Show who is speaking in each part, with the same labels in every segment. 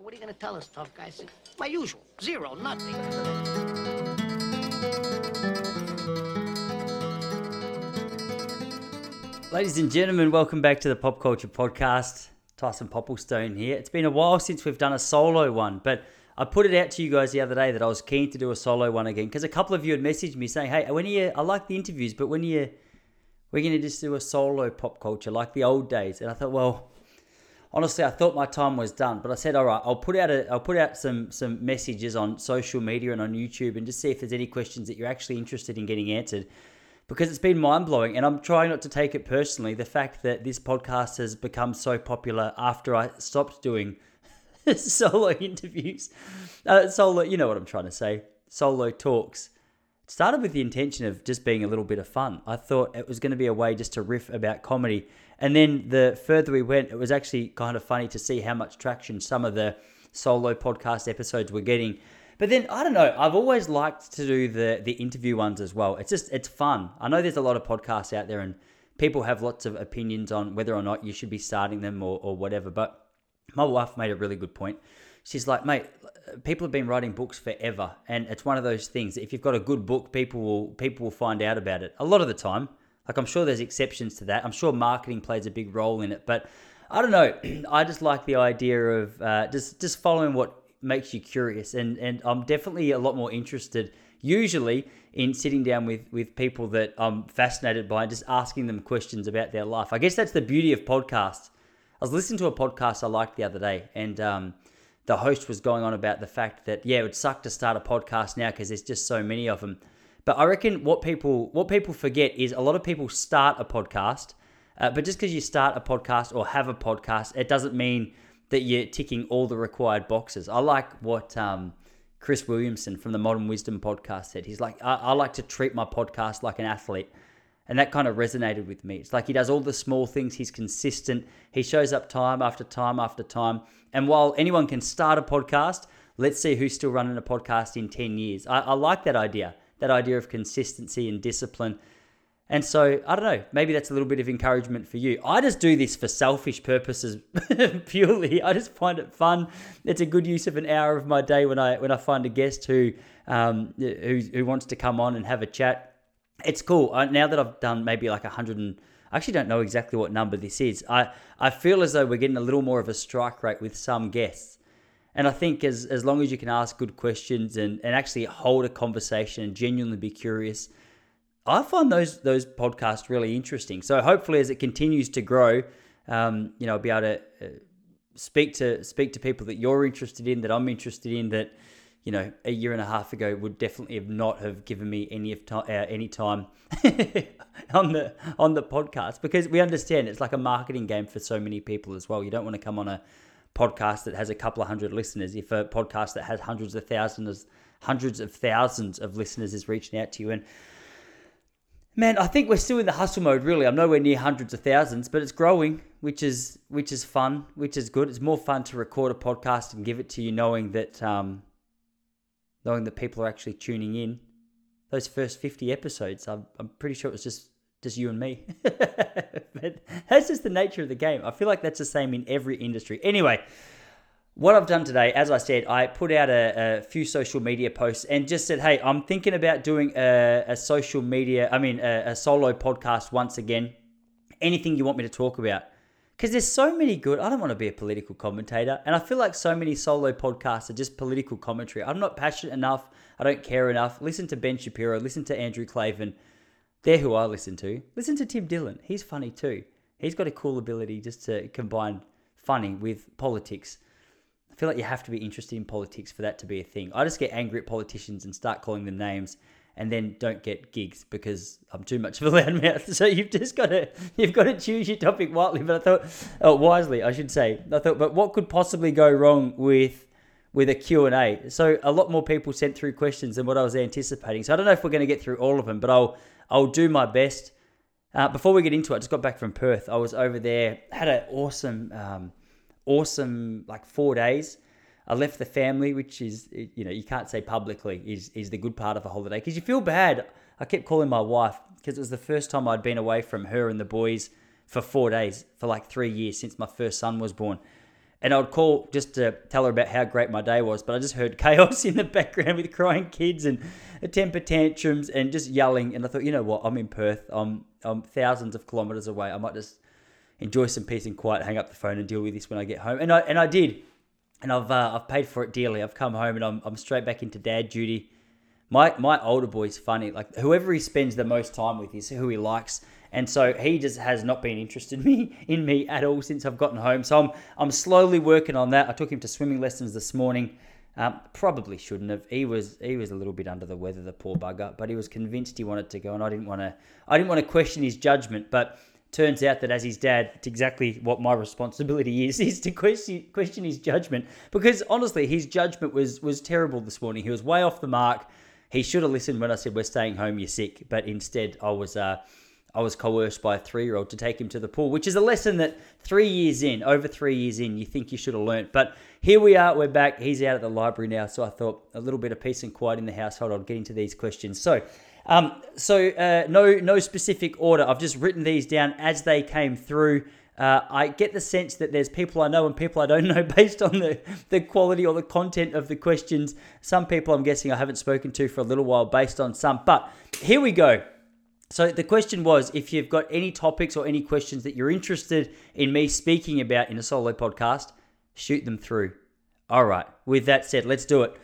Speaker 1: So what are you going to tell us, tough guy? I said, my usual. Zero, nothing.
Speaker 2: Ladies and gentlemen, welcome back to the Pop Culture Podcast. Tyson Popplestone here. It's been a while since we've done a solo one, but I put it out to you guys the other day that I was keen to do a solo one again because a couple of you had messaged me saying, "Hey, when are you? I like the interviews, but when are you? We're going to just do a solo pop culture like the old days." And I thought, well, honestly, I thought my time was done, but I said, "All right, I'll put out a, I'll put out some some messages on social media and on YouTube and just see if there's any questions that you're actually interested in getting answered." because it's been mind blowing, and I'm trying not to take it personally. The fact that this podcast has become so popular after I stopped doing solo interviews, uh, solo, you know what I'm trying to say, solo talks. It started with the intention of just being a little bit of fun. I thought it was going to be a way just to riff about comedy. And then the further we went, it was actually kind of funny to see how much traction some of the solo podcast episodes were getting but then I don't know. I've always liked to do the the interview ones as well. It's just it's fun. I know there's a lot of podcasts out there and people have lots of opinions on whether or not you should be starting them or, or whatever. But my wife made a really good point. She's like, mate, people have been writing books forever, and it's one of those things. If you've got a good book, people will people will find out about it. A lot of the time, like I'm sure there's exceptions to that. I'm sure marketing plays a big role in it, but I don't know. I just like the idea of uh, just just following what makes you curious, and and I'm definitely a lot more interested usually in sitting down with with people that I'm fascinated by and just asking them questions about their life. I guess that's the beauty of podcasts. I was listening to a podcast I liked the other day, and um, the host was going on about the fact that yeah, it would suck to start a podcast now because there's just so many of them. But I reckon what people what people forget is a lot of people start a podcast, uh, but just because you start a podcast or have a podcast, it doesn't mean that you're ticking all the required boxes. I like what um, Chris Williamson from the Modern Wisdom podcast said. He's like, I, I like to treat my podcast like an athlete. And that kind of resonated with me. It's like he does all the small things, he's consistent, he shows up time after time after time. And while anyone can start a podcast, let's see who's still running a podcast in 10 years. I, I like that idea, that idea of consistency and discipline. And so, I don't know, maybe that's a little bit of encouragement for you. I just do this for selfish purposes purely. I just find it fun. It's a good use of an hour of my day when I when I find a guest who um, who, who wants to come on and have a chat. It's cool. I, now that I've done maybe like a hundred and I actually don't know exactly what number this is. I, I feel as though we're getting a little more of a strike rate with some guests. And I think as, as long as you can ask good questions and, and actually hold a conversation and genuinely be curious, I find those those podcasts really interesting. So hopefully, as it continues to grow, um, you know, I'll be able to uh, speak to speak to people that you're interested in, that I'm interested in, that you know, a year and a half ago would definitely have not have given me any of time, uh, any time on the on the podcast because we understand it's like a marketing game for so many people as well. You don't want to come on a podcast that has a couple of hundred listeners if a podcast that has hundreds of thousands hundreds of thousands of listeners is reaching out to you and Man, I think we're still in the hustle mode. Really, I'm nowhere near hundreds of thousands, but it's growing, which is which is fun, which is good. It's more fun to record a podcast and give it to you, knowing that um, knowing that people are actually tuning in. Those first 50 episodes, I'm, I'm pretty sure it was just just you and me. but that's just the nature of the game. I feel like that's the same in every industry. Anyway, what I've done today, as I said, I put out a, a, few social media posts and just said, hey, I'm thinking about doing a, a social media, I mean, a, a, solo podcast once again. Anything you want me to talk about? Because there's so many good, I don't want to be a political commentator. And I feel like so many solo podcasts are just political commentary. I'm not passionate enough. I don't care enough. Listen to Ben Shapiro, listen to Andrew Klavan. They're who I listen to. Listen to Tim Dillon. He's funny too. He's got a cool ability just to combine funny with politics I feel like you have to be interested in politics for that to be a thing. I just get angry at politicians and start calling them names and then don't get gigs because I'm too much of a loudmouth. So you've just got to you've got to choose your topic wisely. But I thought, oh, wisely, I should say. I thought, but what could possibly go wrong with with a Q&A? So a lot more people sent through questions than what I was anticipating. So I don't know if we're going to get through all of them, but I'll I'll do my best. Uh, before we get into it, I just got back from Perth. I was over there, had an awesome um, awesome like four days. I left the family, which is you know you can't say publicly is is the good part of a holiday because you feel bad. I kept calling my wife because it was the first time I'd been away from her and the boys for four days for like three years since my first son was born. And I'd call just to tell her about how great my day was, but I just heard chaos in the background with crying kids and temper tantrums and just yelling. And I thought, you know what? I'm in Perth. I'm I'm thousands of kilometers away. I might just enjoy some peace and quiet, hang up the phone, and deal with this when I get home. And I and I did, and I've uh, I've paid for it dearly. I've come home and I'm I'm straight back into dad duty. My my older boy's funny. Like whoever he spends the most time with is who he likes. And so he just has not been interested in me in me at all since I've gotten home. So I'm I'm slowly working on that. I took him to swimming lessons this morning. Um, probably shouldn't have. He was he was a little bit under the weather, the poor bugger, but he was convinced he wanted to go, and I didn't want to. I didn't want to question his judgment, but turns out that as his dad, it's exactly what my responsibility is: is to question question his judgment. Because honestly, his judgment was was terrible this morning. He was way off the mark. He should have listened when I said we're staying home. You're sick, but instead I was. Uh, I was coerced by a three year old to take him to the pool, which is a lesson that three years in, over three years in, you think you should have learnt. But here we are, we're back. He's out at the library now. So I thought a little bit of peace and quiet in the household. I'll get into these questions. So, um, so uh, no, no specific order. I've just written these down as they came through. Uh, I get the sense that there's people I know and people I don't know based on the, the quality or the content of the questions. Some people I'm guessing I haven't spoken to for a little while based on some. But here we go. So the question was if you've got any topics or any questions that you're interested in me speaking about in a solo podcast, shoot them through. All right. With that said, let's do it.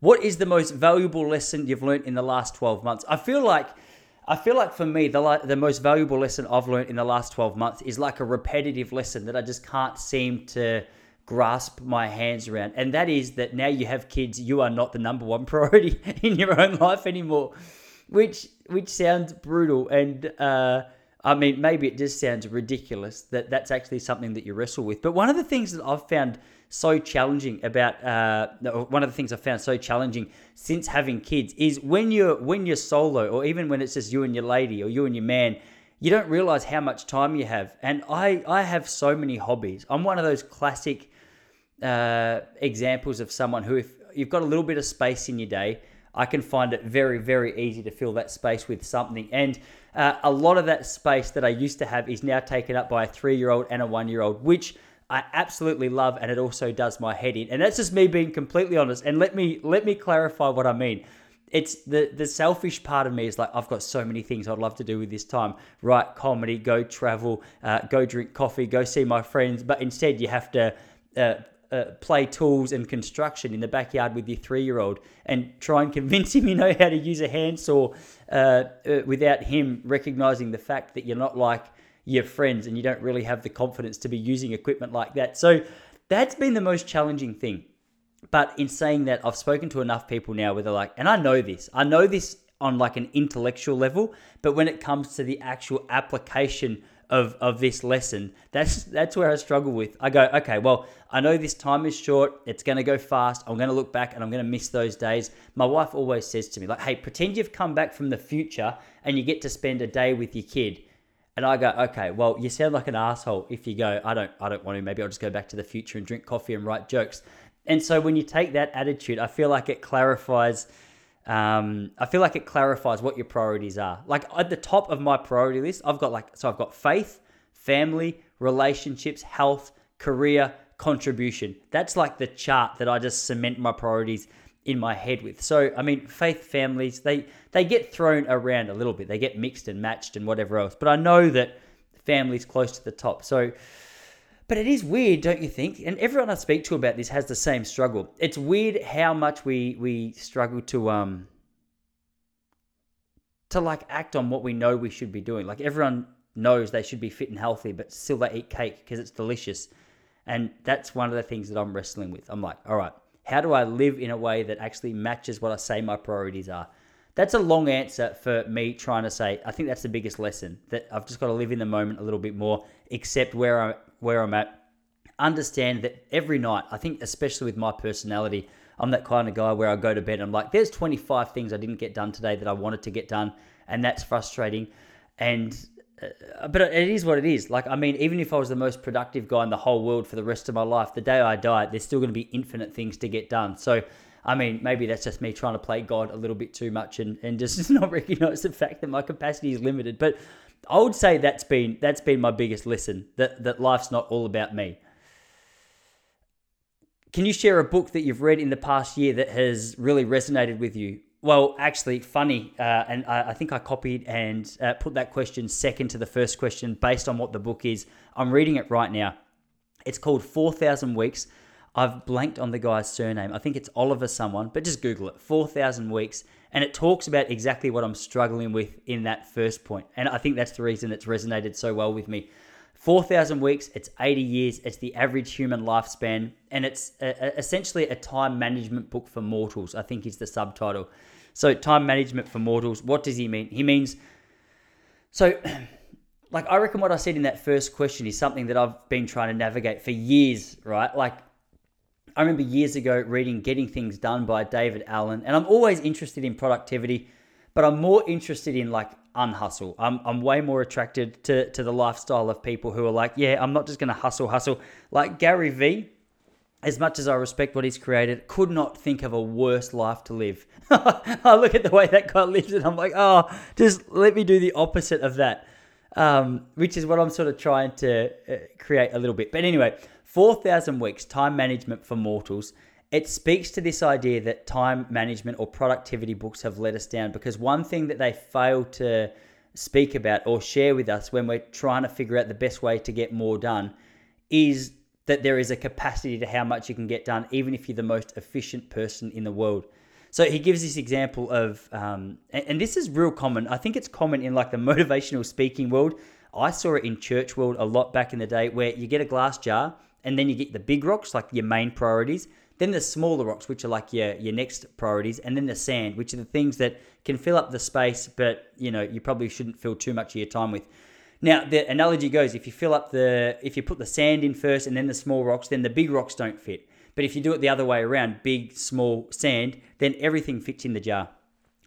Speaker 2: What is the most valuable lesson you've learned in the last 12 months? I feel like I feel like for me the the most valuable lesson I've learned in the last 12 months is like a repetitive lesson that I just can't seem to grasp my hands around. And that is that now you have kids, you are not the number one priority in your own life anymore which which sounds brutal and uh, I mean maybe it just sounds ridiculous that that's actually something that you wrestle with. But one of the things that I've found so challenging about uh, one of the things I found so challenging since having kids is when you're when you're solo or even when it's just you and your lady or you and your man you don't realize how much time you have and I I have so many hobbies I'm one of those classic uh, examples of someone who if you've got a little bit of space in your day I can find it very, very easy to fill that space with something. And uh, a lot of that space that I used to have is now taken up by a three year old and a one year old, which I absolutely love, and it also does my head in. And that's just me being completely honest. And let me let me clarify what I mean. It's the the selfish part of me is like I've got so many things I'd love to do with this time. Write comedy, go travel, uh, go drink coffee, go see my friends. But instead, you have to uh, uh, play tools and construction in the backyard with your three year old and try and convince him you know how to use a handsaw uh, uh, without him recognizing the fact that you're not like your friends and you don't really have the confidence to be using equipment like that. So that's been the most challenging thing. But in saying that, I've spoken to enough people now where they're like, and I know this, I know this on like an intellectual level, but when it comes to the actual application of of this lesson. That's that's where I struggle with. I go, okay, well, I know this time is short. It's going to go fast. I'm going to look back and I'm going to miss those days. My wife always says to me, like, hey, pretend you've come back from the future and you get to spend a day with your kid. And I go, okay, well, you sound like an asshole if you go, I don't, I don't want to. Maybe I'll just go back to the future and drink coffee and write jokes. And so when you take that attitude, I feel like it clarifies um, I feel like it clarifies what your priorities are. Like at the top of my priority list, I've got like, so I've got faith, family, relationships, health, career, contribution. That's like the chart that I just cement my priorities in my head with. So, I mean, faith families, they they get thrown around a little bit. They get mixed and matched and whatever else. But I know that family's close to the top. So, but it is weird, don't you think? And everyone I speak to about this has the same struggle. It's weird how much we we struggle to um to like act on what we know we should be doing. Like everyone knows they should be fit and healthy, but still they eat cake because it's delicious. And that's one of the things that I'm wrestling with. I'm like, all right, how do I live in a way that actually matches what I say my priorities are? That's a long answer for me trying to say. I think that's the biggest lesson that I've just got to live in the moment a little bit more, accept where I where I'm at. Understand that every night, I think, especially with my personality, I'm that kind of guy where I go to bed. and I'm like, there's 25 things I didn't get done today that I wanted to get done, and that's frustrating. And uh, but it is what it is. Like, I mean, even if I was the most productive guy in the whole world for the rest of my life, the day I die, there's still going to be infinite things to get done. So, I mean, maybe that's just me trying to play God a little bit too much and, and just not recognize the fact that my capacity is limited. But I would say that's been that's been my biggest lesson that that life's not all about me. can you share a book that you've read in the past year that has really resonated with you? Well, actually, funny, uh, and I, I, think I copied and uh, put that question second to the first question based on what the book is. I'm reading it right now. It's called 4,000 Weeks. I've blanked on the guy's surname. I think it's Oliver someone, but just Google it 4,000 Weeks. And it talks about exactly what I'm struggling with in that first point. And I think that's the reason it's resonated so well with me. 4,000 weeks, it's 80 years, it's the average human lifespan, and it's a, a, essentially a time management book for mortals, I think is the subtitle. So, time management for mortals, what does he mean? He means, so, like, I reckon what I said in that first question is something that I've been trying to navigate for years, right? Like, I remember years ago reading Getting Things Done by David Allen, and I'm always interested in productivity, but I'm more interested in like unhustle. I'm, I'm way more attracted to, to the lifestyle of people who are like, yeah, I'm not just going to hustle, hustle. Like Gary Vee, as much as I respect what he's created, could not think of a worse life to live. I look at the way that guy lives and I'm like, oh, just let me do the opposite of that. Um, which is what I'm sort of trying to uh, create a little bit. But anyway, 4,000 weeks, time management for mortals it speaks to this idea that time management or productivity books have let us down because one thing that they fail to speak about or share with us when we're trying to figure out the best way to get more done is that there is a capacity to how much you can get done, even if you're the most efficient person in the world. So he gives this example of, um, and, and this is real common. I think it's common in like the motivational speaking world. I saw it in church world a lot back in the day, where you get a glass jar and then you get the big rocks, like your main priorities, then the smaller rocks, which are like your your next priorities, and then the sand, which are the things that can fill up the space, but you know you probably shouldn't fill too much of your time with. Now the analogy goes: if you fill up the if you put the sand in first and then the small rocks, then the big rocks don't fit. But if you do it the other way around, big, small, sand, then everything fits in the jar.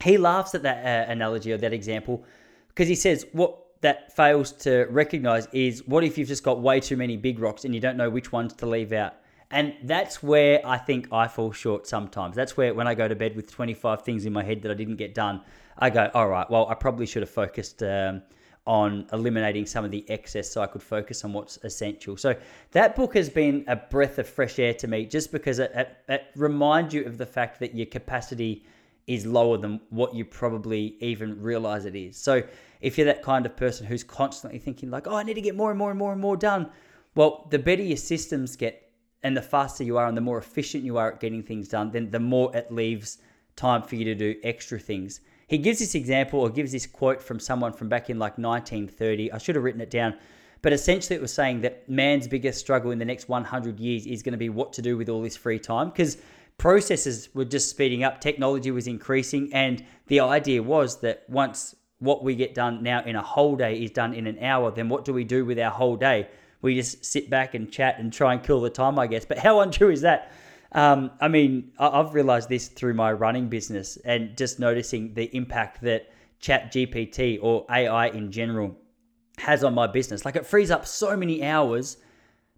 Speaker 2: He laughs at that uh, analogy or that example because he says what that fails to recognize is what if you've just got way too many big rocks and you don't know which ones to leave out. And that's where I think I fall short sometimes. That's where when I go to bed with 25 things in my head that I didn't get done, I go, all right, well, I probably should have focused um, on eliminating some of the excess so I could focus on what's essential. So that book has been a breath of fresh air to me just because it, it, it reminds you of the fact that your capacity is lower than what you probably even realize it is. So if you're that kind of person who's constantly thinking like, oh, I need to get more and more and more and more done, well, the better your systems get, and the faster you are and the more efficient you are at getting things done, then the more it leaves time for you to do extra things. He gives this example or gives this quote from someone from back in like 1930. I should have written it down. But essentially, it was saying that man's biggest struggle in the next 100 years is going to be what to do with all this free time because processes were just speeding up, technology was increasing, and the idea was that once what we get done now in a whole day is done in an hour, then what do we do with our whole day? we just sit back and chat and try and kill the time, I guess. But how untrue is that? Um, I mean, I've realized this through my running business and just noticing the impact that Chat GPT or AI in general has on my business. Like it frees up so many hours.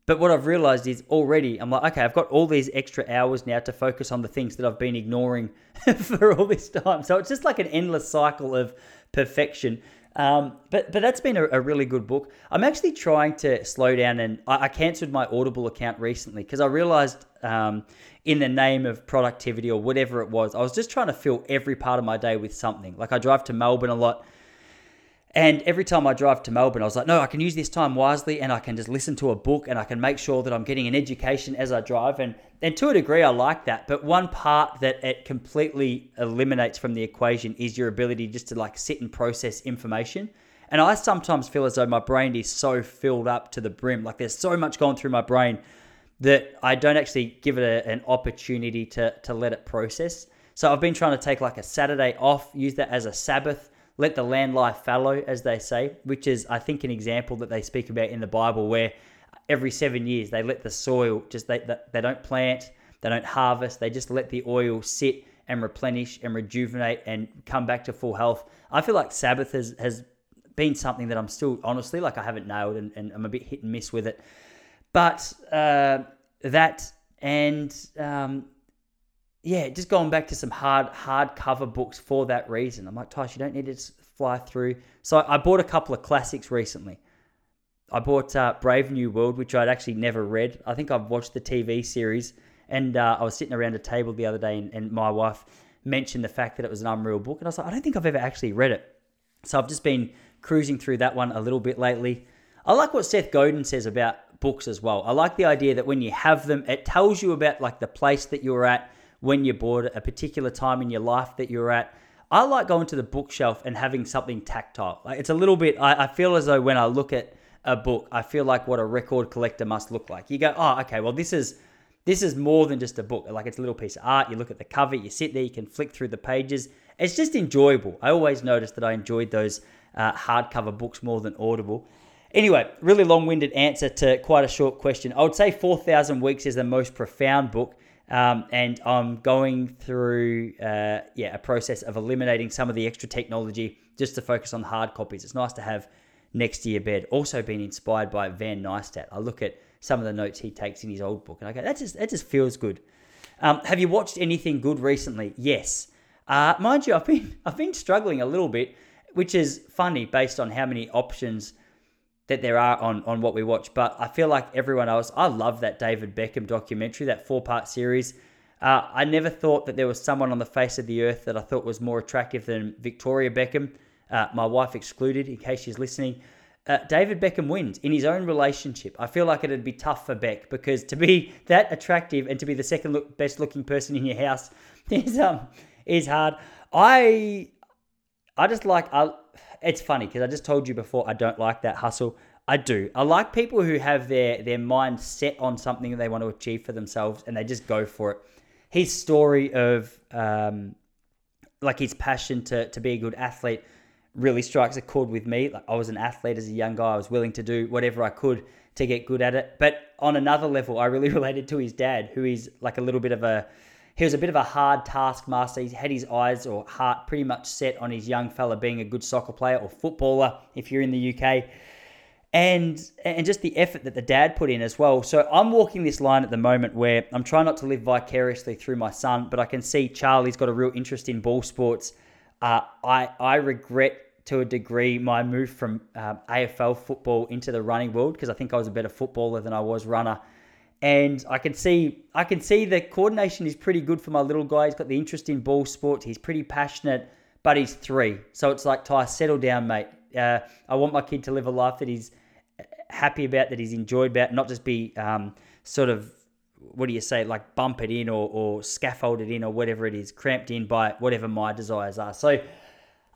Speaker 2: But what I've realized is already, I'm like, okay, I've got all these extra hours now to focus on the things that I've been ignoring for all this time. So it's just like an endless cycle of perfection. Um, but but that's been a, a, really good book. I'm actually trying to slow down, and I, I cancelled my Audible account recently because I realized um, in the name of productivity or whatever it was, I was just trying to fill every part of my day with something. Like I drive to Melbourne a lot. And every time I drive to Melbourne, I was like, no, I can use this time wisely and I can just listen to a book and I can make sure that I'm getting an education as I drive. And, and to a degree, I like that. But one part that it completely eliminates from the equation is your ability just to like sit and process information. And I sometimes feel as though my brain is so filled up to the brim, like there's so much going through my brain that I don't actually give it a, an opportunity to, to let it process. So I've been trying to take like a Saturday off, use that as a Sabbath let the land lie fallow, as they say, which is, I think, an example that they speak about in the Bible where every seven years they let the soil just, they, they don't plant, they don't harvest, they just let the oil sit and replenish and rejuvenate and come back to full health. I feel like Sabbath has, has been something that I'm still, honestly, like I haven't nailed and, and I'm a bit hit and miss with it. But uh, that and um, yeah, just going back to some hard hardcover books for that reason. I'm like, Tosh, you don't need to fly through. So I bought a couple of classics recently. I bought uh, Brave New World, which I'd actually never read. I think I've watched the TV series And uh, I was sitting around a table the other day, and, and my wife mentioned the fact that it was an unreal book, and I was like, I don't think I've ever actually read it. So I've just been cruising through that one a little bit lately. I like what Seth Godin says about books as well. I like the idea that when you have them, it tells you about like the place that you're at when you're bored, a particular time in your life that you're at. I like going to the bookshelf and having something tactile. Like it's a little bit. I, I feel as though when I look at a book, I feel like what a record collector must look like. You go, oh, okay, well this is this is more than just a book. Like it's a little piece of art. You look at the cover, you sit there, you can flick through the pages. It's just enjoyable. I always noticed that I enjoyed those uh, hardcover books more than Audible. Anyway, really long winded answer to quite a short question. I would say 4,000 Weeks is the most profound book. Um, and I'm going through uh, yeah a process of eliminating some of the extra technology just to focus on hard copies. It's nice to have next to your bed. Also, been inspired by Van Neistat. I look at some of the notes he takes in his old book, and I go, that just that just feels good. Um, have you watched anything good recently? Yes. Uh, mind you, I've been I've been struggling a little bit, which is funny based on how many options that there are on on what we watch. But I feel like everyone else, I love that David Beckham documentary, that four part series. Uh, I never thought that there was someone on the face of the earth that I thought was more attractive than Victoria Beckham, uh, my wife excluded, in case she's listening. Uh, David Beckham wins in his own relationship. I feel like it'd be tough for Beck because to be that attractive and to be the second look, best looking person in your house is um is hard. I I just like I it's funny because I just told you before I don't like that hustle. I do. I like people who have their their mind set on something they want to achieve for themselves and they just go for it. His story of um, like his passion to to be a good athlete really strikes a chord with me. Like I was an athlete as a young guy. I was willing to do whatever I could to get good at it. But on another level, I really related to his dad, who is like a little bit of a he was a bit of a hard taskmaster. He had his eyes or heart pretty much set on his young fella being a good soccer player or footballer if you're in the UK. And and just the effort that the dad put in as well. So I'm walking this line at the moment where I'm trying not to live vicariously through my son, but I can see Charlie's got a real interest in ball sports. Uh, I I regret to a degree my move from um, AFL football into the running world because I think I was a better footballer than I was runner and I can see I can see the coordination is pretty good for my little guy. He's got the interest in ball sports. He's pretty passionate, but he's three, so it's like Ty, settle down, mate. Uh, I want my kid to live a life that he's happy about, that he's enjoyed about, not just be um, sort of what do you say, like bump it in or, or scaffolded in or whatever it is, cramped in by whatever my desires are. So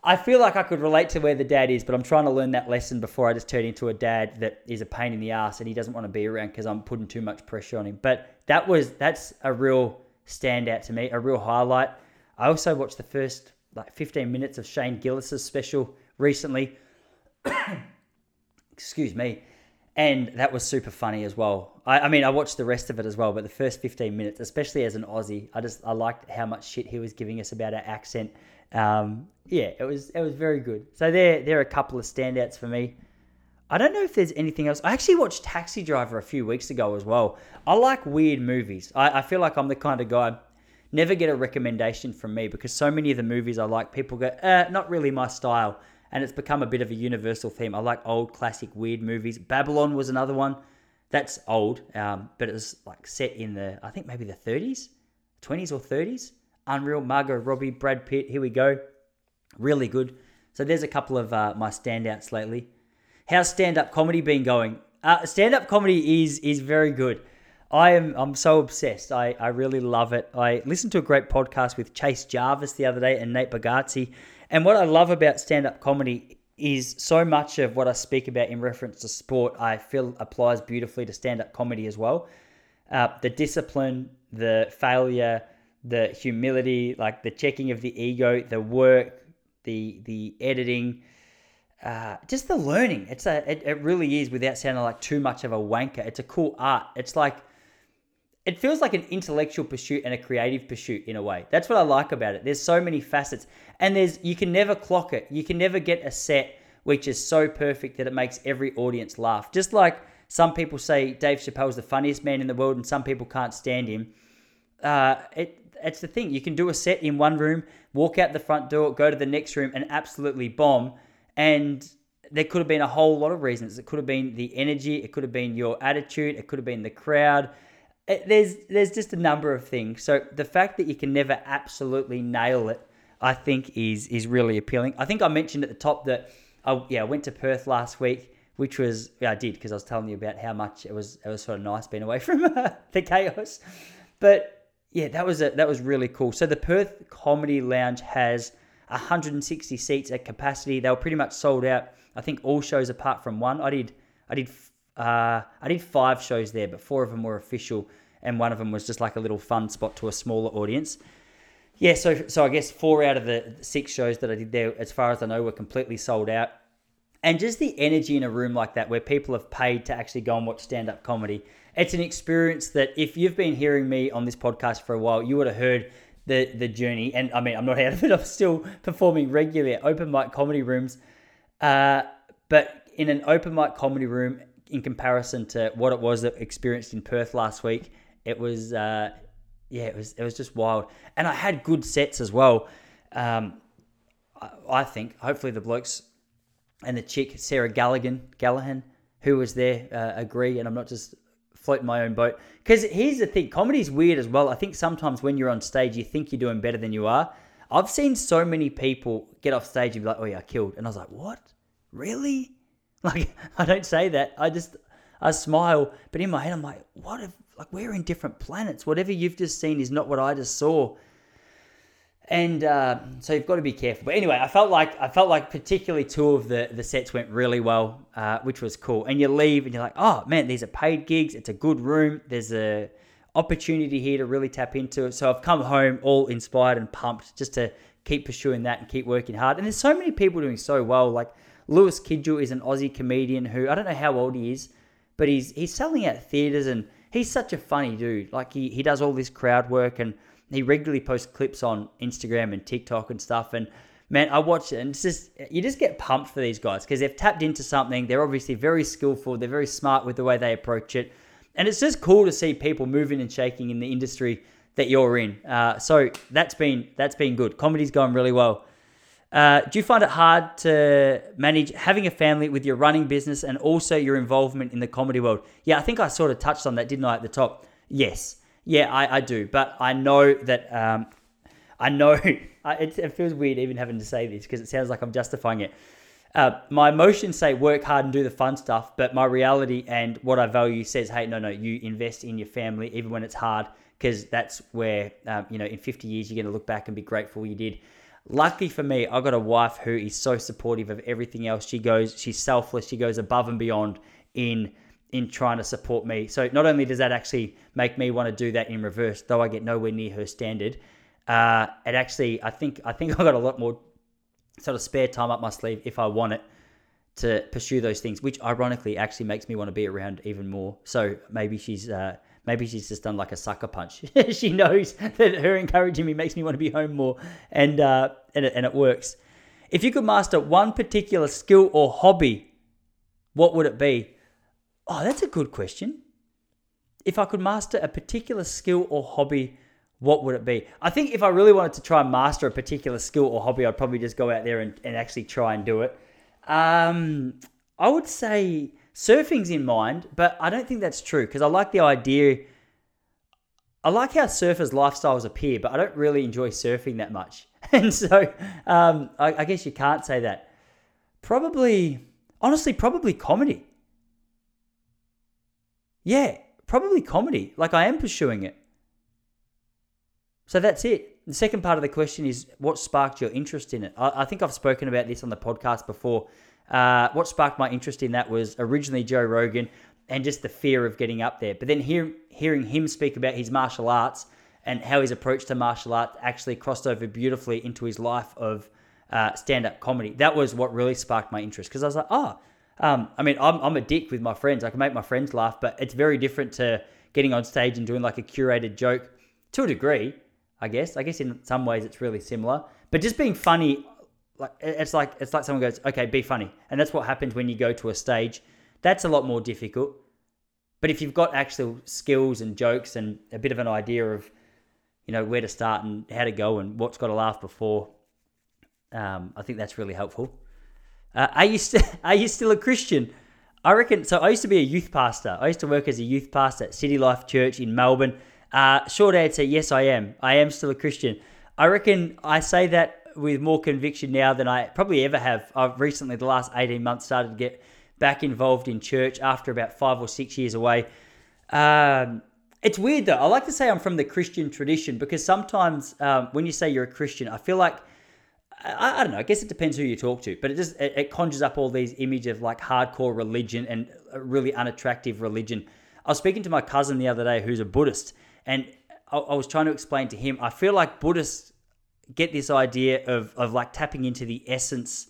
Speaker 2: I feel like I could relate to where the dad is, but I'm trying to learn that lesson before I just turn into a dad that is a pain in the ass and he doesn't want to be around because I'm putting too much pressure on him. But that was that's a real standout to me, a real highlight. I also watched the first like 15 minutes of Shane Gillis's special recently. Excuse me. And that was super funny as well. I, I mean, I watched the rest of it as well, but the first 15 minutes, especially as an Aussie, I just I liked how much shit he was giving us about our accent um, yeah, it was it was very good. So there there are a couple of standouts for me. I don't know if there's anything else. I actually watched Taxi Driver a few weeks ago as well. I like weird movies. I, I feel like I'm the kind of guy never get a recommendation from me because so many of the movies I like, people go, eh, not really my style. And it's become a bit of a universal theme. I like old classic weird movies. Babylon was another one. That's old, um, but it was like set in the, I think maybe the 30s, 20s or 30s. Unreal, Margot Robbie, Brad Pitt. Here we go. Really good. So there's a couple of uh, my standouts lately. How's stand-up comedy been going? Uh, stand-up comedy is is very good. I am I'm so obsessed. I, I really love it. I listened to a great podcast with Chase Jarvis the other day and Nate Bargatze. And what I love about stand-up comedy is so much of what I speak about in reference to sport, I feel applies beautifully to stand-up comedy as well. Uh, the discipline, the failure, the humility, like the checking of the ego, the work, the the editing, uh, just the learning. It's a it, it really is without sounding like too much of a wanker. It's a cool art. It's like it feels like an intellectual pursuit and a creative pursuit in a way. That's what I like about it. There's so many facets, and there's you can never clock it. You can never get a set which is so perfect that it makes every audience laugh. Just like some people say Dave Chappelle's the funniest man in the world, and some people can't stand him. Uh, it it's the thing. You can do a set in one room, walk out the front door, go to the next room, and absolutely bomb. And there could have been a whole lot of reasons. It could have been the energy, it could have been your attitude, it could have been the crowd. It, there's there's just a number of things. So the fact that you can never absolutely nail it, I think, is is really appealing. I think I mentioned at the top that I yeah I went to Perth last week, which was yeah I did because I was telling you about how much it was it was sort of nice being away from the chaos, but yeah that was a, that was really cool. So the Perth Comedy Lounge has 160 seats at capacity. They were pretty much sold out. I think all shows apart from one. I did I did uh, I did five shows there, but four of them were official, and one of them was just like a little fun spot to a smaller audience. Yeah, so so I guess four out of the six shows that I did there, as far as I know, were completely sold out. And just the energy in a room like that, where people have paid to actually go and watch stand up comedy, it's an experience that if you've been hearing me on this podcast for a while, you would have heard the the journey. And I mean, I'm not out of it. I'm still performing regularly at open mic comedy rooms. Uh, but in an open mic comedy room, in comparison to what it was that experienced in Perth last week, it was uh, yeah, it was it was just wild. And I had good sets as well. Um, I, I think hopefully the blokes and the chick Sarah Galligan Gallahan who was there uh, agree, and I'm not just floating my own boat. Because here's the thing, comedy's weird as well. I think sometimes when you're on stage, you think you're doing better than you are. I've seen so many people get off stage and be like, "Oh yeah, I killed," and I was like, "What? Really?" Like I don't say that. I just I smile, but in my head I'm like, what if like we're in different planets? Whatever you've just seen is not what I just saw. And uh, so you've got to be careful. But anyway, I felt like I felt like particularly two of the the sets went really well, uh, which was cool. And you leave and you're like, oh man, these are paid gigs. It's a good room. There's a opportunity here to really tap into it. So I've come home all inspired and pumped just to keep pursuing that and keep working hard. And there's so many people doing so well. Like Lewis Kidgell is an Aussie comedian who I don't know how old he is, but he's he's selling out theaters and he's such a funny dude. Like he he does all this crowd work and he regularly posts clips on Instagram and TikTok and stuff. And man, I watch it and it's just you just get pumped for these guys because they've tapped into something. They're obviously very skillful. They're very smart with the way they approach it, and it's just cool to see people moving and shaking in the industry that you're in. Uh, so that's been that's been good. Comedy's going really well. Uh, do you find it hard to manage having a family with your running business and also your involvement in the comedy world? Yeah, I think I sort of touched on that, didn't I, at the top? Yes. Yeah, I, I do. But I know that, um, I know, it, it, feels weird even having to say this because it sounds like I'm justifying it. Uh, my emotions say work hard and do the fun stuff, but my reality and what I value says, hey, no, no, you invest in your family even when it's hard because that's where, um, you know, in 50 years, you're going to look back and be grateful you did. Lucky for me, I got a wife who is so supportive of everything else. She goes, she's selfless. She goes above and beyond in in trying to support me. So not only does that actually make me want to do that in reverse, though I get nowhere near her standard, uh, it actually I think I think I got a lot more sort of spare time up my sleeve if I want it to pursue those things, which ironically actually makes me want to be around even more. So maybe she's uh, maybe she's just done like a sucker punch. she knows that her encouraging me makes me want to be home more, and uh, and it, and it works. If you could master one particular skill or hobby, what would it be? Oh, that's a good question. If I could master a particular skill or hobby, what would it be? I think if I really wanted to try and master a particular skill or hobby, I'd probably just go out there and, and actually try and do it. Um, I would say surfing's in mind, but I don't think that's true because I like the idea. I like how surfers' lifestyles appear, but I don't really enjoy surfing that much. And so um, I, I guess you can't say that. Probably, honestly, probably comedy. Yeah, probably comedy. Like I am pursuing it. So that's it. The second part of the question is what sparked your interest in it? I, I think I've spoken about this on the podcast before. Uh, what sparked my interest in that was originally Joe Rogan and just the fear of getting up there. But then hear, hearing him speak about his martial arts and how his approach to martial art actually crossed over beautifully into his life of uh, stand up comedy. That was what really sparked my interest because I was like, oh, um, I mean, I'm, I'm a dick with my friends. I can make my friends laugh, but it's very different to getting on stage and doing like a curated joke to a degree, I guess. I guess in some ways it's really similar. But just being funny like it's like it's like someone goes, okay, be funny, and that's what happens when you go to a stage. That's a lot more difficult. But if you've got actual skills and jokes and a bit of an idea of, you know, where to start and how to go and what's got to laugh before, um, I think that's really helpful. Uh, are you st- are you still a Christian? I reckon. So I used to be a youth pastor. I used to work as a youth pastor at City Life Church in Melbourne. Uh, short answer: Yes, I am. I am still a Christian. I reckon I say that with more conviction now than I probably ever have. I've recently, the last eighteen months, started to get back involved in church after about five or six years away. Um, it's weird though. I like to say I'm from the Christian tradition because sometimes um, when you say you're a Christian, I feel like I, I, don't know. I guess it depends who you talk to, but it just it, it conjures up all these images of like hardcore religion and really unattractive religion. I was speaking to my cousin the other day who's a Buddhist, and I, I was trying to explain to him. I feel like Buddhists get this idea of of like tapping into the essence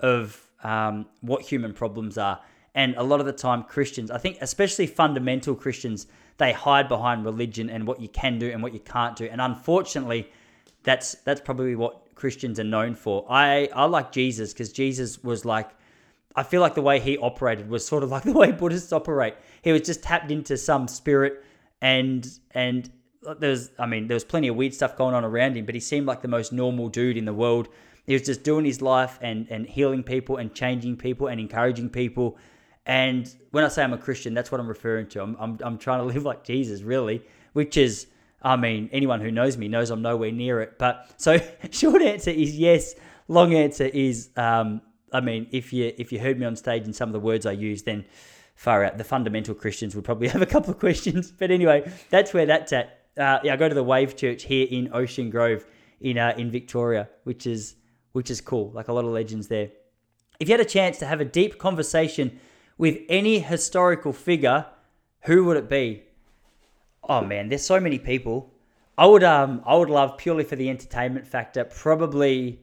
Speaker 2: of um, what human problems are. And a lot of the time, Christians, I think, especially fundamental Christians, they hide behind religion and what you can do and what you can't do. And unfortunately, that's that's probably what Christians are known for. I, I like Jesus because Jesus was like, I feel like the way he operated was sort of like the way Buddhists operate. He was just tapped into some spirit and and there's I mean there was plenty of weird stuff going on around him, but he seemed like the most normal dude in the world. He was just doing his life and and healing people and changing people and encouraging people. And when I say I'm a Christian, that's what I'm referring to. I'm I'm, I'm trying to live like Jesus, really, which is I mean, anyone who knows me knows I'm nowhere near it. But so short answer is yes. Long answer is, um, I mean, if you if you heard me on stage and some of the words I use, then far out. The fundamental Christians would probably have a couple of questions. But anyway, that's where that's at. Uh, yeah, I go to the Wave Church here in Ocean Grove in uh, in Victoria, which is which is cool. Like a lot of legends there. If you had a chance to have a deep conversation with any historical figure, who would it be? Oh man, there's so many people. I would um I would love purely for the entertainment factor, probably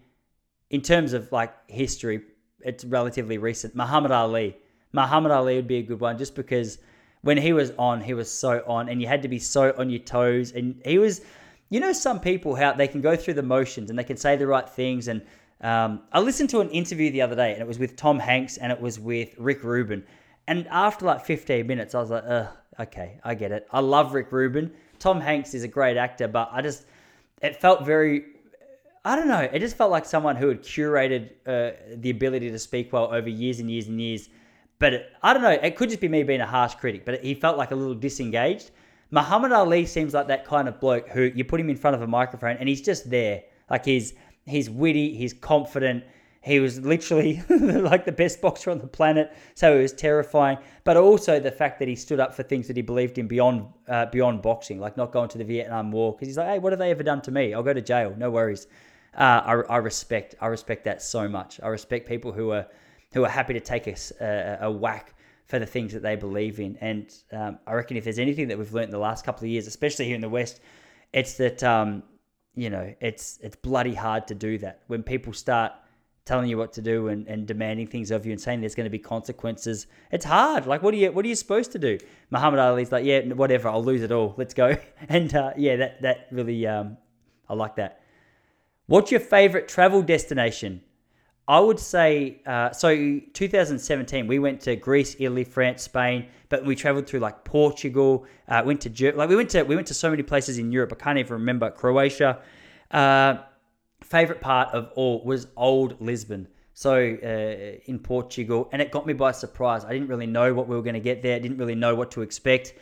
Speaker 2: in terms of like history, it's relatively recent. Muhammad Ali. Muhammad Ali would be a good one just because when he was on, he was so on and you had to be so on your toes and he was you know some people how they can go through the motions and they can say the right things and um, I listened to an interview the other day and it was with Tom Hanks and it was with Rick Rubin and after like 15 minutes I was like ugh okay, I get it. I love Rick Rubin. Tom Hanks is a great actor, but I just it felt very I don't know. It just felt like someone who had curated uh, the ability to speak well over years and years and years. But it, I don't know. It could just be me being a harsh critic, but he felt like a little disengaged. Muhammad Ali seems like that kind of bloke who you put him in front of a microphone and he's just there. Like he's he's witty, he's confident, he was literally like the best boxer on the planet, so it was terrifying. But also the fact that he stood up for things that he believed in beyond uh, beyond boxing, like not going to the Vietnam War, because he's like, hey, what have they ever done to me? I'll go to jail, no worries. Uh, I, I, respect I respect that so much. I respect people who are who are happy to take a, a, a whack for the things that they believe in. And um, I reckon if there's anything that we've learned in the last couple of years, especially here in the West, it's that um, you know it's it's bloody hard to do that when people start telling you what to do and, and demanding things of you and saying there's going to be consequences. It's hard. Like, what are you what are you supposed to do? Muhammad Ali's like, yeah, whatever. I'll lose it all. Let's go. And uh, yeah, that that really um, I like that. What's your favorite travel destination? I would say uh, so. 2017, we went to Greece, Italy, France, Spain, but we traveled through like Portugal. Uh, went to like we went to we went to so many places in Europe. I can't even remember Croatia. Uh, favorite part of all was old Lisbon. So uh, in Portugal, and it got me by surprise. I didn't really know what we were going to get there. I didn't really know what to expect.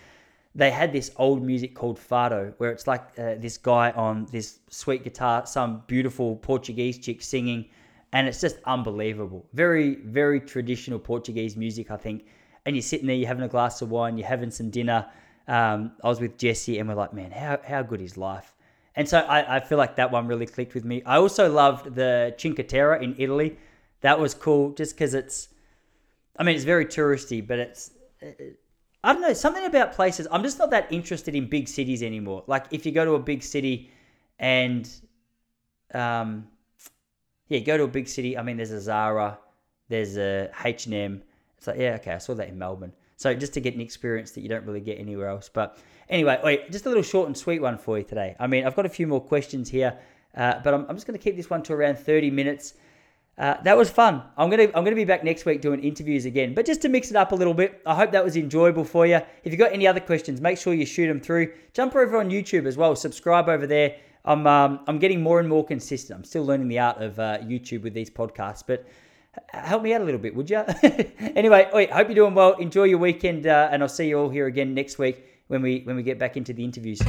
Speaker 2: They had this old music called fado, where it's like uh, this guy on this sweet guitar, some beautiful Portuguese chick singing, and it's just unbelievable. Very, very traditional Portuguese music, I think. And you're sitting there, you're having a glass of wine, you're having some dinner. Um, I was with Jesse, and we're like, man, how how good is life? And so I, I feel like that one really clicked with me. I also loved the Cinque Terre in Italy. That was cool just because it's, I mean, it's very touristy, but it's, I don't know, something about places. I'm just not that interested in big cities anymore. Like if you go to a big city and, um, yeah, go to a big city. I mean, there's a Zara, there's a H&M. It's like, yeah, okay, I saw that in Melbourne. So just to get an experience that you don't really get anywhere else. But anyway, wait, just a little short and sweet one for you today. I mean, I've got a few more questions here, uh, but I'm, I'm just going to keep this one to around 30 minutes. Uh, that was fun. I'm gonna I'm gonna be back next week doing interviews again, but just to mix it up a little bit. I hope that was enjoyable for you. If you've got any other questions, make sure you shoot them through. Jump over on YouTube as well. Subscribe over there. I'm um, I'm getting more and more consistent. I'm still learning the art of uh, YouTube with these podcasts, but help me out a little bit, would you? anyway, wait, hope you're doing well. Enjoy your weekend, uh, and I'll see you all here again next week when we when we get back into the interviews.